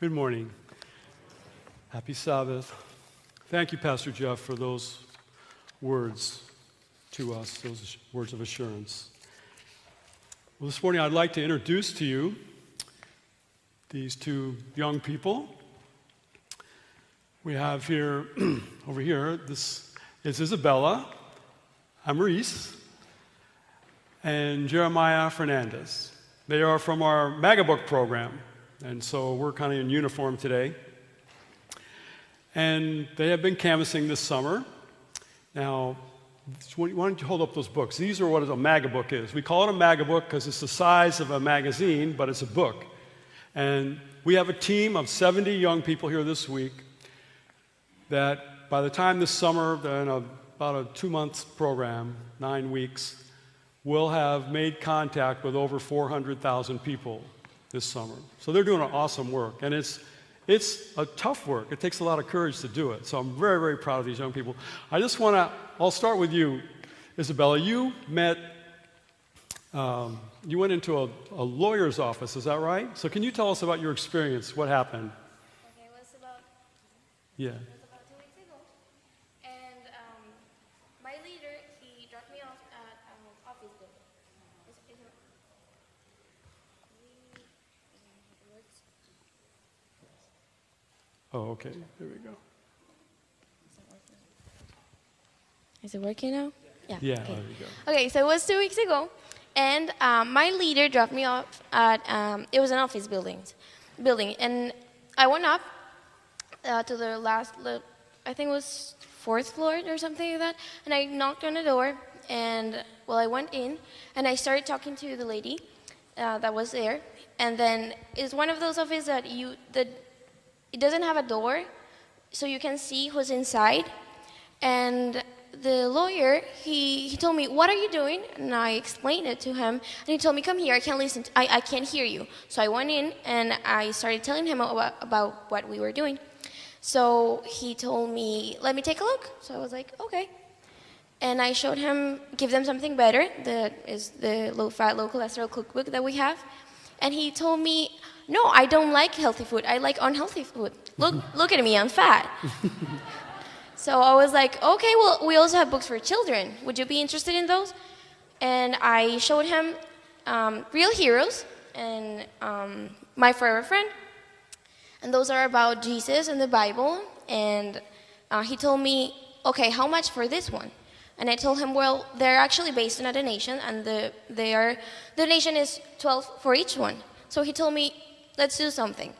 Good morning. Happy Sabbath. Thank you, Pastor Jeff, for those words to us, those words of assurance. Well, this morning I'd like to introduce to you these two young people. We have here, over here, this is Isabella, I'm Reese and Jeremiah Fernandez. They are from our Magabook program, and so we're kind of in uniform today. And they have been canvassing this summer. Now, why don't you hold up those books? These are what a MAGA book is. We call it a MAGA book because it's the size of a magazine, but it's a book. And we have a team of 70 young people here this week that by the time this summer, in a, about a two month program, nine weeks, will have made contact with over 400,000 people this summer. So they're doing an awesome work. And it's, it's a tough work. It takes a lot of courage to do it. So I'm very, very proud of these young people. I just want to, I'll start with you, Isabella. You met, um, you went into a, a, lawyer's office, is that right? So can you tell us about your experience? What happened? Okay, it was about. Yeah. Oh, okay. There we go. Is it working now? Yeah. Yeah, okay. there we go. Okay, so it was two weeks ago, and um, my leader dropped me off at, um, it was an office building, building, and I went up uh, to the last, I think it was fourth floor or something like that, and I knocked on the door, and well, I went in, and I started talking to the lady uh, that was there, and then it's one of those offices that you, the it doesn't have a door, so you can see who's inside. And the lawyer, he, he told me, What are you doing? And I explained it to him. And he told me, Come here, I can't listen, to, I, I can't hear you. So I went in and I started telling him about, about what we were doing. So he told me, Let me take a look. So I was like, Okay. And I showed him, Give them something better. That is the low fat, low cholesterol cookbook that we have. And he told me, no, I don't like healthy food. I like unhealthy food. Look, look at me, I'm fat. so I was like, okay, well, we also have books for children. Would you be interested in those? And I showed him um, Real Heroes and um, My Forever Friend. And those are about Jesus and the Bible. And uh, he told me, okay, how much for this one? And I told him, well, they're actually based on a donation, and the, they are, the donation is 12 for each one. So he told me, let's do something.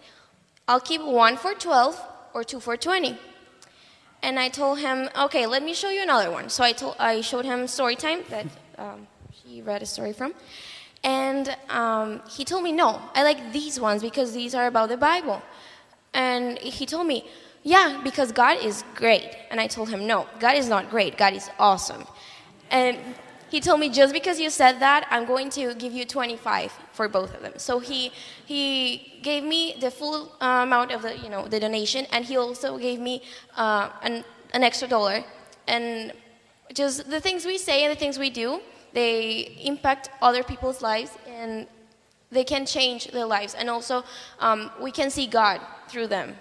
I'll keep one for 12 or two for 20. And I told him, okay, let me show you another one. So I, told, I showed him Storytime that um, he read a story from. And um, he told me, no, I like these ones because these are about the Bible. And he told me, yeah, because God is great. And I told him, no, God is not great. God is awesome. And he told me just because you said that i'm going to give you 25 for both of them so he he gave me the full uh, amount of the you know the donation and he also gave me uh, an, an extra dollar and just the things we say and the things we do they impact other people's lives and they can change their lives and also um, we can see god through them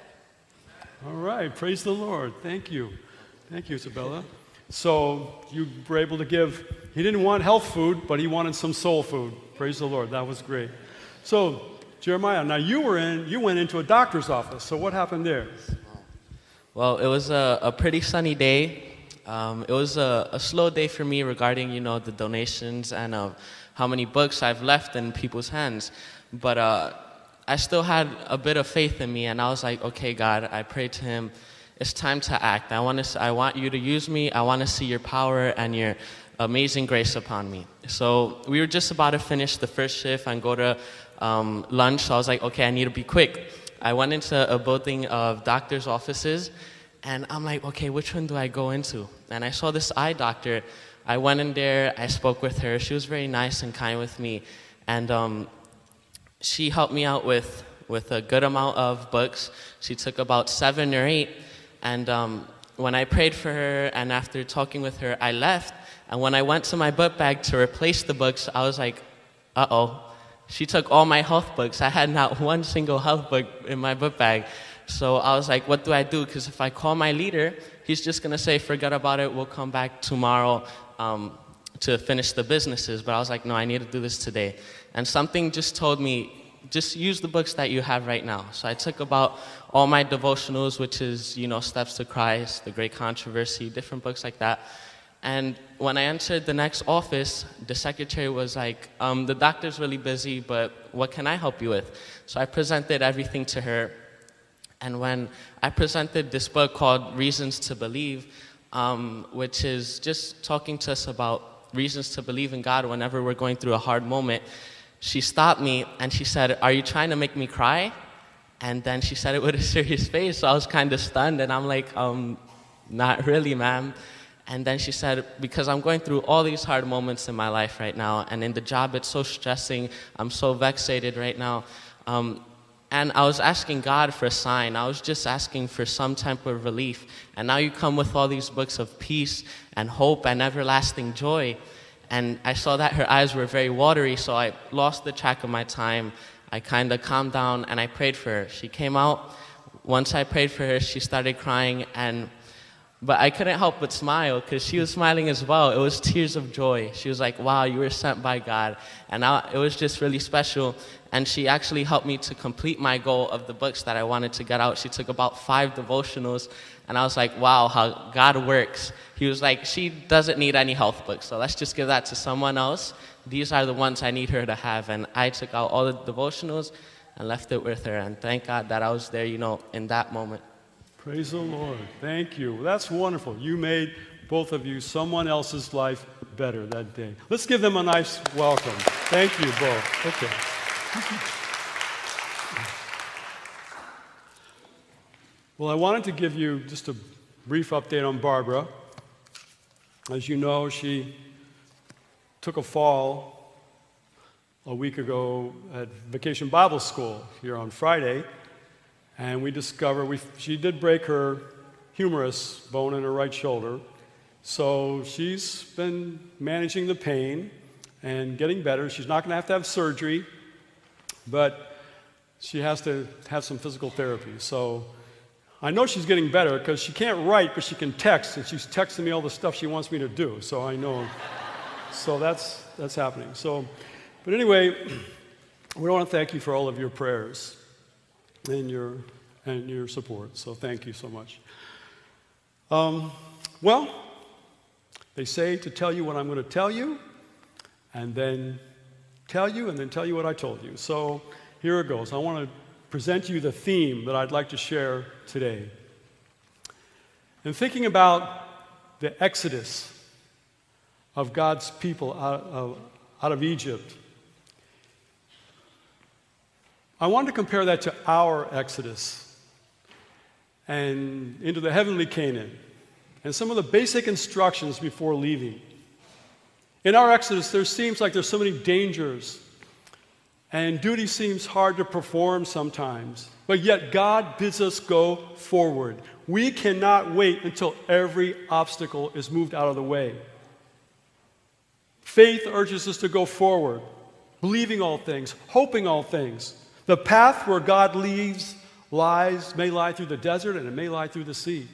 all right praise the lord thank you thank you isabella so you were able to give, he didn't want health food, but he wanted some soul food. Praise the Lord. That was great. So, Jeremiah, now you were in, you went into a doctor's office. So what happened there? Well, it was a, a pretty sunny day. Um, it was a, a, slow day for me regarding, you know, the donations and uh, how many books I've left in people's hands. But uh, I still had a bit of faith in me, and I was like, okay, God, I prayed to Him it's time to act. I want, to, I want you to use me. I want to see your power and your amazing grace upon me. So we were just about to finish the first shift and go to um, lunch. So I was like, okay, I need to be quick. I went into a building of doctors' offices, and I'm like, okay, which one do I go into? And I saw this eye doctor. I went in there, I spoke with her. She was very nice and kind with me. And um, she helped me out with, with a good amount of books. She took about seven or eight and um, when I prayed for her and after talking with her, I left. And when I went to my book bag to replace the books, I was like, uh oh, she took all my health books. I had not one single health book in my book bag. So I was like, what do I do? Because if I call my leader, he's just going to say, forget about it, we'll come back tomorrow um, to finish the businesses. But I was like, no, I need to do this today. And something just told me, just use the books that you have right now. So I took about all my devotionals, which is, you know, Steps to Christ, The Great Controversy, different books like that. And when I entered the next office, the secretary was like, um, The doctor's really busy, but what can I help you with? So I presented everything to her. And when I presented this book called Reasons to Believe, um, which is just talking to us about reasons to believe in God whenever we're going through a hard moment, she stopped me and she said, Are you trying to make me cry? And then she said it with a serious face. So I was kind of stunned, and I'm like, um, Not really, ma'am. And then she said, Because I'm going through all these hard moments in my life right now, and in the job, it's so stressing. I'm so vexated right now. Um, and I was asking God for a sign. I was just asking for some type of relief. And now you come with all these books of peace and hope and everlasting joy. And I saw that her eyes were very watery, so I lost the track of my time. I kind of calmed down and I prayed for her. She came out. Once I prayed for her, she started crying, and but I couldn't help but smile because she was smiling as well. It was tears of joy. She was like, Wow, you were sent by God. And I, it was just really special. And she actually helped me to complete my goal of the books that I wanted to get out. She took about five devotionals. And I was like, Wow, how God works. He was like, She doesn't need any health books. So let's just give that to someone else. These are the ones I need her to have. And I took out all the devotionals and left it with her. And thank God that I was there, you know, in that moment. Praise the Lord. Thank you. That's wonderful. You made both of you someone else's life better that day. Let's give them a nice welcome. Thank you both. Okay. Well, I wanted to give you just a brief update on Barbara. As you know, she took a fall a week ago at Vacation Bible School here on Friday and we discovered we, she did break her humerus bone in her right shoulder. So she's been managing the pain and getting better. She's not going to have to have surgery, but she has to have some physical therapy. So I know she's getting better because she can't write, but she can text, and she's texting me all the stuff she wants me to do. So I know. so that's that's happening. So, but anyway, we want to thank you for all of your prayers and your, and your support. So thank you so much. Um, well, they say to tell you what I'm going to tell you, and then tell you, and then tell you what I told you. So here it goes. I want to present you the theme that I'd like to share today. In thinking about the exodus of God's people out of, out of Egypt, I want to compare that to our Exodus and into the heavenly Canaan and some of the basic instructions before leaving. In our Exodus, there seems like there's so many dangers, and duty seems hard to perform sometimes. But yet, God bids us go forward. We cannot wait until every obstacle is moved out of the way. Faith urges us to go forward, believing all things, hoping all things. The path where God leads lies may lie through the desert and it may lie through the sea.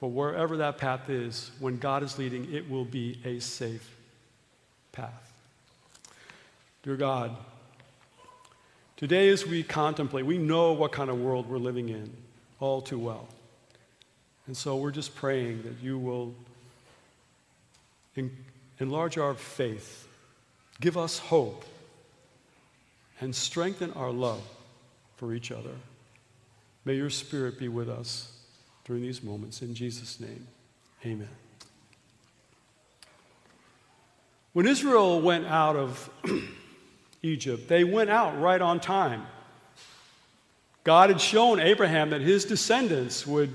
But wherever that path is, when God is leading, it will be a safe path. Dear God, today as we contemplate, we know what kind of world we're living in all too well. And so we're just praying that you will enlarge our faith, give us hope and strengthen our love for each other. May your spirit be with us during these moments. In Jesus' name, amen. When Israel went out of Egypt, they went out right on time. God had shown Abraham that his descendants would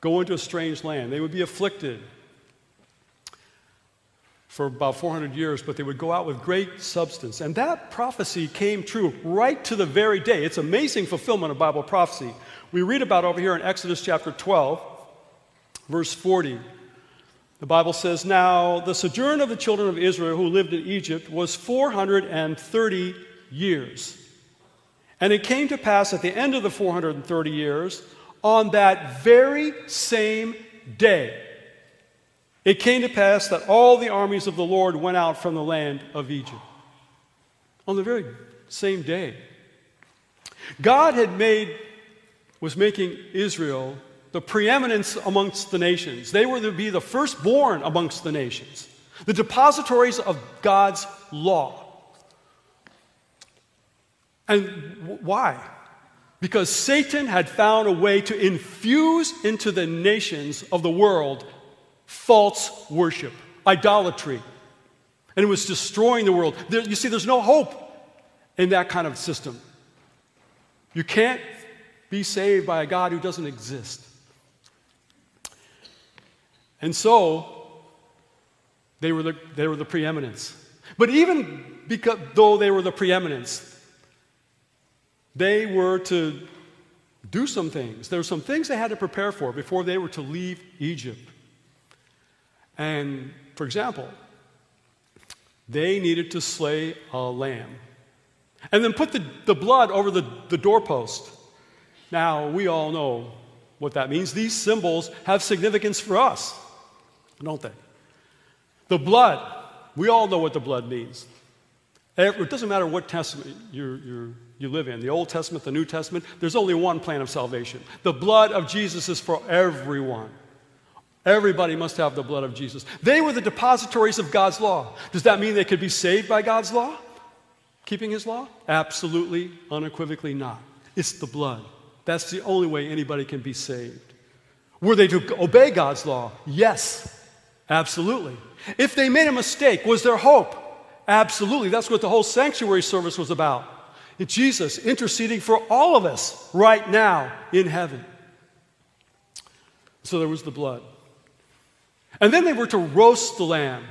go into a strange land, they would be afflicted for about 400 years, but they would go out with great substance. And that prophecy came true right to the very day. It's amazing fulfillment of Bible prophecy. We read about over here in Exodus chapter 12, verse 40. The Bible says, Now the sojourn of the children of Israel who lived in Egypt was 430 years. And it came to pass at the end of the 430 years, on that very same day, it came to pass that all the armies of the Lord went out from the land of Egypt. On the very same day. God had made, was making Israel the preeminence amongst the nations. They were to be the firstborn amongst the nations, the depositories of God's law. And why? Because Satan had found a way to infuse into the nations of the world false worship, idolatry. And it was destroying the world. There, you see, there's no hope in that kind of system. You can't be saved by a God who doesn't exist. And so, they were the, they were the preeminence. But even because, though they were the preeminence, they were to do some things. There were some things they had to prepare for before they were to leave Egypt. And, for example, they needed to slay a lamb and then put the, the blood over the, the doorpost. Now, we all know what that means. These symbols have significance for us, don't they? The blood, we all know what the blood means. It doesn't matter what testament you're, you're, you live in the Old Testament, the New Testament, there's only one plan of salvation. The blood of Jesus is for everyone. Everybody must have the blood of Jesus. They were the depositories of God's law. Does that mean they could be saved by God's law? Keeping His law? Absolutely, unequivocally not. It's the blood. That's the only way anybody can be saved. Were they to obey God's law? Yes, absolutely. If they made a mistake, was there hope? Absolutely. That's what the whole sanctuary service was about. Jesus interceding for all of us right now in heaven. So there was the blood. And then they were to roast the lamb.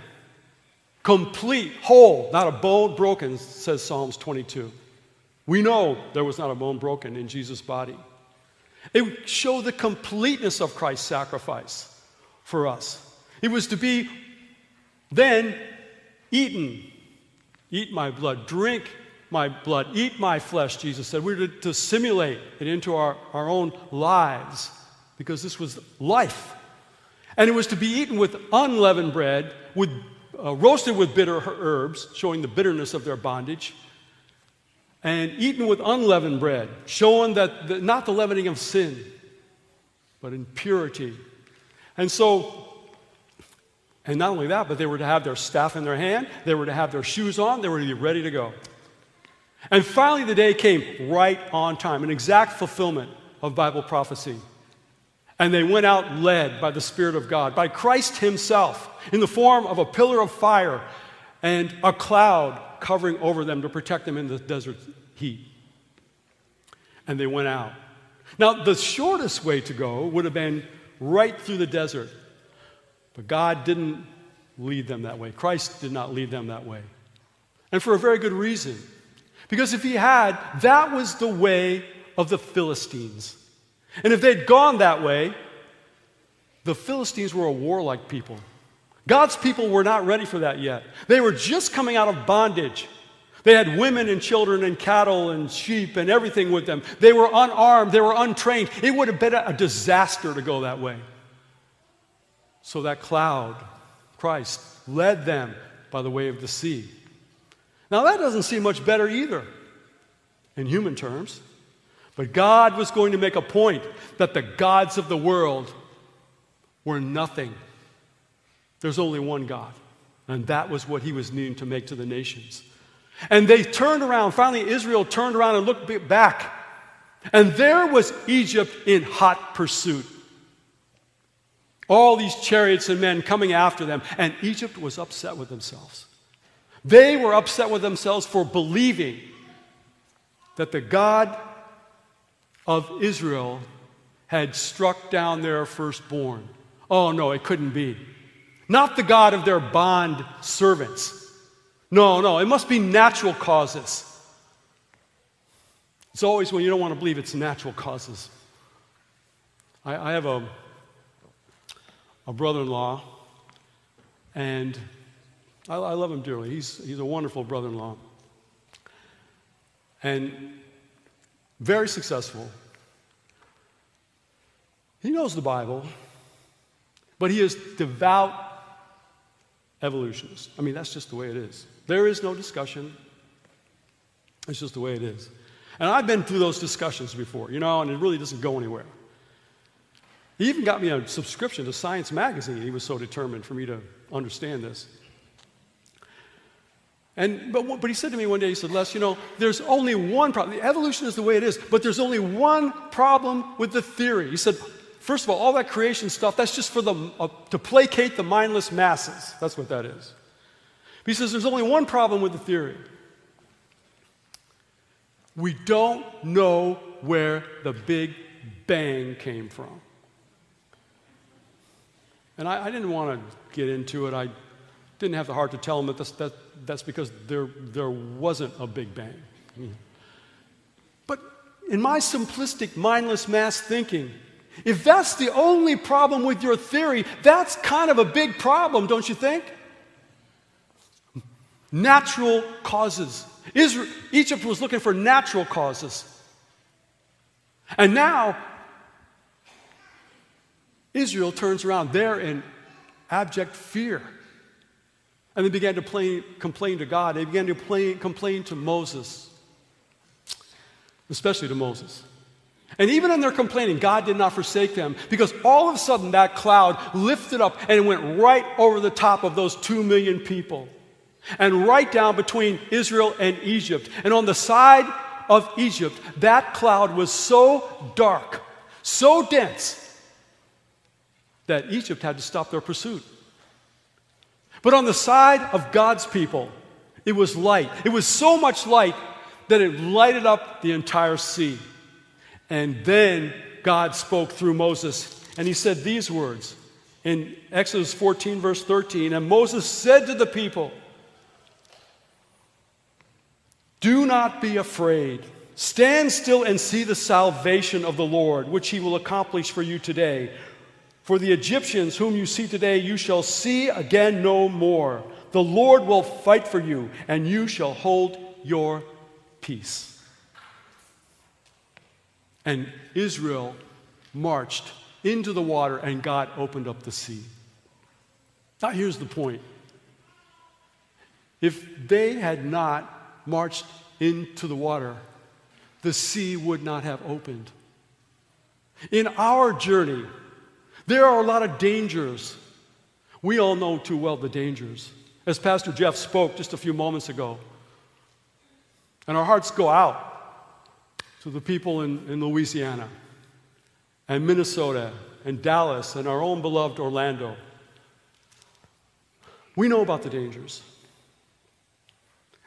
Complete, whole, not a bone broken, says Psalms 22. We know there was not a bone broken in Jesus' body. It would show the completeness of Christ's sacrifice for us. It was to be then eaten. Eat my blood, drink my blood, eat my flesh, Jesus said. We were to, to simulate it into our, our own lives because this was life. And it was to be eaten with unleavened bread, with, uh, roasted with bitter herbs, showing the bitterness of their bondage, and eaten with unleavened bread, showing that the, not the leavening of sin, but in purity. And so, and not only that, but they were to have their staff in their hand, they were to have their shoes on, they were to be ready to go. And finally, the day came right on time, an exact fulfillment of Bible prophecy. And they went out led by the Spirit of God, by Christ Himself, in the form of a pillar of fire and a cloud covering over them to protect them in the desert heat. And they went out. Now, the shortest way to go would have been right through the desert. But God didn't lead them that way. Christ did not lead them that way. And for a very good reason. Because if He had, that was the way of the Philistines. And if they'd gone that way, the Philistines were a warlike people. God's people were not ready for that yet. They were just coming out of bondage. They had women and children and cattle and sheep and everything with them. They were unarmed, they were untrained. It would have been a disaster to go that way. So that cloud, Christ, led them by the way of the sea. Now, that doesn't seem much better either in human terms. But God was going to make a point that the gods of the world were nothing. There's only one God. And that was what he was needing to make to the nations. And they turned around. Finally, Israel turned around and looked back. And there was Egypt in hot pursuit. All these chariots and men coming after them. And Egypt was upset with themselves. They were upset with themselves for believing that the God of Israel had struck down their firstborn. Oh, no, it couldn't be. Not the God of their bond servants. No, no, it must be natural causes. It's always when you don't want to believe it's natural causes. I, I have a, a brother in law, And I, I love him dearly. He's, he's a wonderful brother in law. And very successful. He knows the Bible, but he is devout evolutionist. I mean, that's just the way it is. There is no discussion. It's just the way it is. And I've been through those discussions before, you know, and it really doesn't go anywhere. He even got me a subscription to Science Magazine. He was so determined for me to understand this. And, but, but he said to me one day, he said, Les, you know, there's only one problem. The evolution is the way it is, but there's only one problem with the theory. He said, first of all, all that creation stuff, that's just for the, uh, to placate the mindless masses. That's what that is. But he says, there's only one problem with the theory. We don't know where the Big Bang came from. And I, I didn't want to get into it. I didn't have the heart to tell them that that's, that, that's because there, there wasn't a Big Bang. But in my simplistic, mindless mass thinking, if that's the only problem with your theory, that's kind of a big problem, don't you think? Natural causes. Israel, Egypt was looking for natural causes. And now, Israel turns around. They're in abject fear. And they began to play, complain to God. They began to play, complain to Moses, especially to Moses. And even in their complaining, God did not forsake them because all of a sudden that cloud lifted up and it went right over the top of those two million people and right down between Israel and Egypt. And on the side of Egypt, that cloud was so dark, so dense, that Egypt had to stop their pursuit. But on the side of God's people, it was light. It was so much light that it lighted up the entire sea. And then God spoke through Moses, and he said these words in Exodus 14, verse 13. And Moses said to the people, Do not be afraid. Stand still and see the salvation of the Lord, which he will accomplish for you today. For the Egyptians whom you see today, you shall see again no more. The Lord will fight for you, and you shall hold your peace. And Israel marched into the water, and God opened up the sea. Now, here's the point if they had not marched into the water, the sea would not have opened. In our journey, there are a lot of dangers. We all know too well the dangers. As Pastor Jeff spoke just a few moments ago. And our hearts go out to the people in, in Louisiana and Minnesota and Dallas and our own beloved Orlando. We know about the dangers.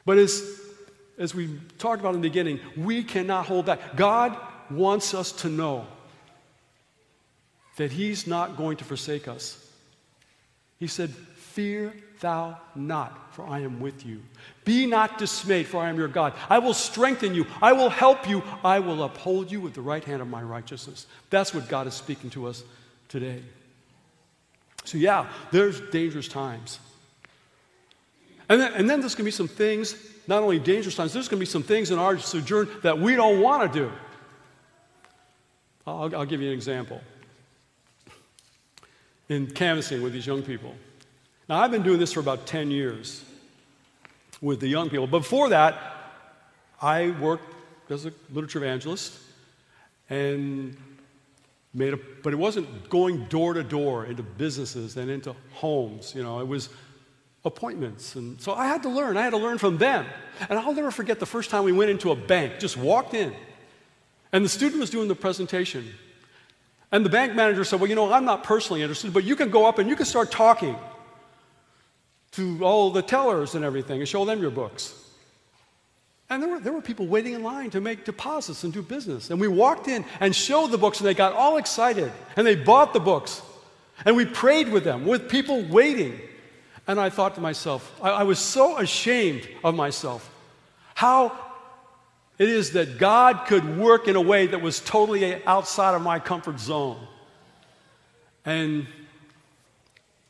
But as, as we talked about in the beginning, we cannot hold back. God wants us to know that He's not going to forsake us. He said, Fear thou not, for I am with you. Be not dismayed, for I am your God. I will strengthen you. I will help you. I will uphold you with the right hand of my righteousness. That's what God is speaking to us today. So, yeah, there's dangerous times. And then, and then there's going to be some things, not only dangerous times, there's going to be some things in our sojourn that we don't want to do. I'll, I'll give you an example in canvassing with these young people. Now, I've been doing this for about 10 years with the young people. Before that, I worked as a literature evangelist and made a, but it wasn't going door to door into businesses and into homes. You know, it was appointments. And so I had to learn. I had to learn from them. And I'll never forget the first time we went into a bank, just walked in, and the student was doing the presentation. And the bank manager said, Well, you know, I'm not personally interested, but you can go up and you can start talking to all the tellers and everything and show them your books. And there were, there were people waiting in line to make deposits and do business. And we walked in and showed the books, and they got all excited. And they bought the books. And we prayed with them, with people waiting. And I thought to myself, I, I was so ashamed of myself. How it is that God could work in a way that was totally outside of my comfort zone. And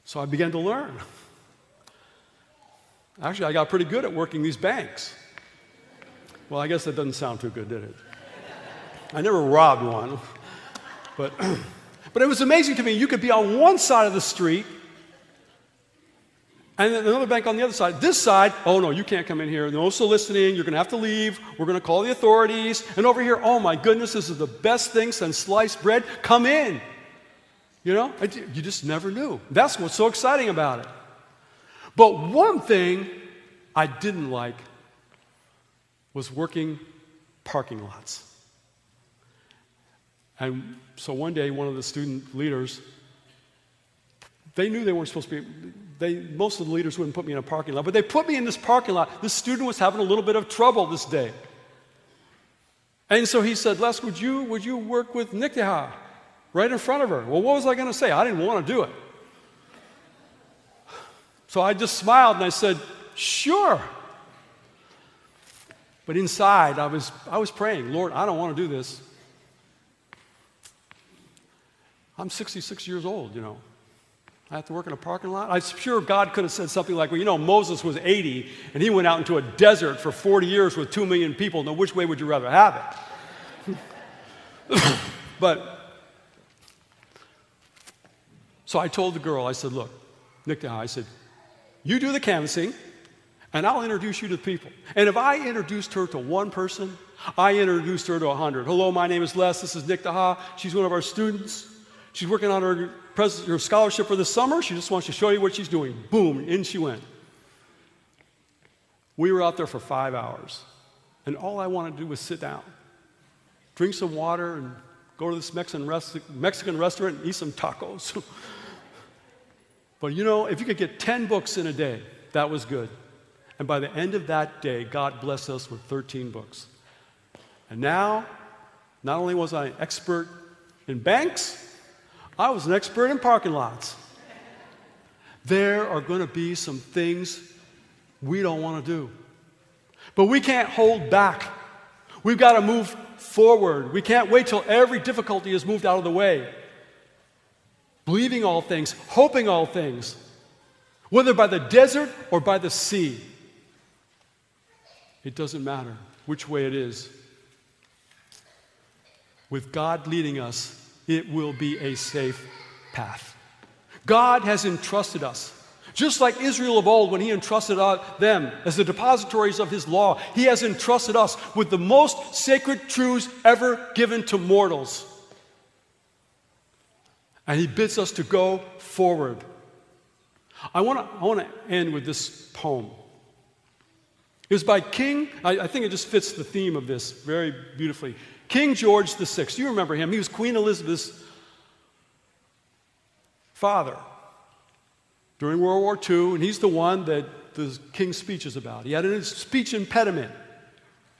so I began to learn. Actually, I got pretty good at working these banks. Well, I guess that doesn't sound too good, did it? I never robbed one. But, but it was amazing to me. You could be on one side of the street and then another bank on the other side. This side, oh no, you can't come in here. No soliciting. You're going to have to leave. We're going to call the authorities. And over here, oh my goodness, this is the best thing since sliced bread. Come in. You know, you just never knew. That's what's so exciting about it. But one thing I didn't like was working parking lots. And so one day, one of the student leaders, they knew they weren't supposed to be, they, most of the leaders wouldn't put me in a parking lot, but they put me in this parking lot. This student was having a little bit of trouble this day. And so he said, Les, would you, would you work with Niktiha right in front of her? Well, what was I going to say? I didn't want to do it. So I just smiled and I said, Sure. But inside, I was, I was praying, Lord, I don't want to do this. I'm 66 years old, you know. I have to work in a parking lot. I'm sure God could have said something like, well, you know, Moses was 80 and he went out into a desert for 40 years with 2 million people. Now, which way would you rather have it? but, so I told the girl, I said, look, Nick, Deha, I said, you do the canvassing and I'll introduce you to people. And if I introduced her to one person, I introduced her to a hundred. Hello, my name is Les. This is Nick Daha. She's one of our students. She's working on her, pres- her scholarship for the summer. She just wants to show you what she's doing. Boom, in she went. We were out there for five hours, and all I wanted to do was sit down, drink some water, and go to this Mexican, rest- Mexican restaurant and eat some tacos. but you know, if you could get 10 books in a day, that was good. And by the end of that day, God blessed us with 13 books. And now, not only was I an expert in banks, I was an expert in parking lots. There are going to be some things we don't want to do. But we can't hold back. We've got to move forward. We can't wait till every difficulty is moved out of the way. Believing all things, hoping all things, whether by the desert or by the sea. It doesn't matter which way it is. With God leading us, it will be a safe path. God has entrusted us. Just like Israel of old, when he entrusted uh, them as the depositories of his law, he has entrusted us with the most sacred truths ever given to mortals. And he bids us to go forward. I want to I end with this poem. It was by King, I, I think it just fits the theme of this very beautifully. King George VI. You remember him. He was Queen Elizabeth's father during World War II, and he's the one that the King's speech is about. He had a speech impediment.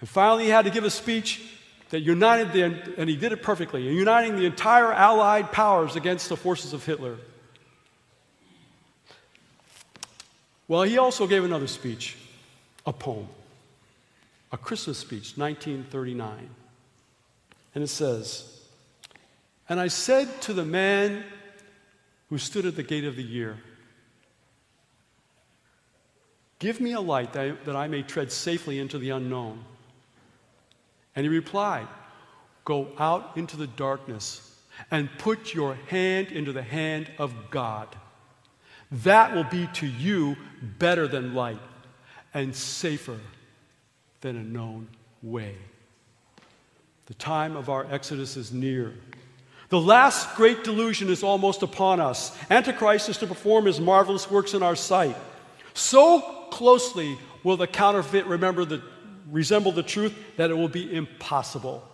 And finally, he had to give a speech that united the, and he did it perfectly, uniting the entire Allied powers against the forces of Hitler. Well, he also gave another speech, a poem, a Christmas speech, 1939. And it says, And I said to the man who stood at the gate of the year, Give me a light that I, that I may tread safely into the unknown. And he replied, Go out into the darkness and put your hand into the hand of God. That will be to you better than light and safer than a known way. The time of our exodus is near. The last great delusion is almost upon us. Antichrist is to perform his marvelous works in our sight. So closely will the counterfeit remember the, resemble the truth that it will be impossible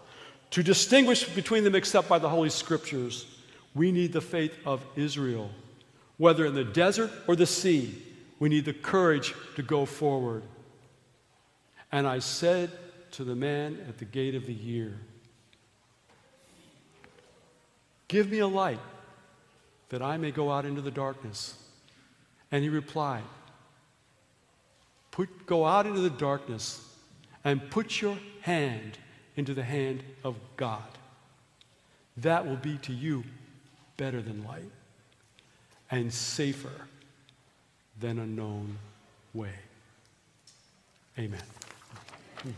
to distinguish between them except by the Holy Scriptures. We need the faith of Israel. Whether in the desert or the sea, we need the courage to go forward. And I said to the man at the gate of the year, Give me a light that I may go out into the darkness. And he replied, put, Go out into the darkness and put your hand into the hand of God. That will be to you better than light and safer than a known way. Amen. Hmm.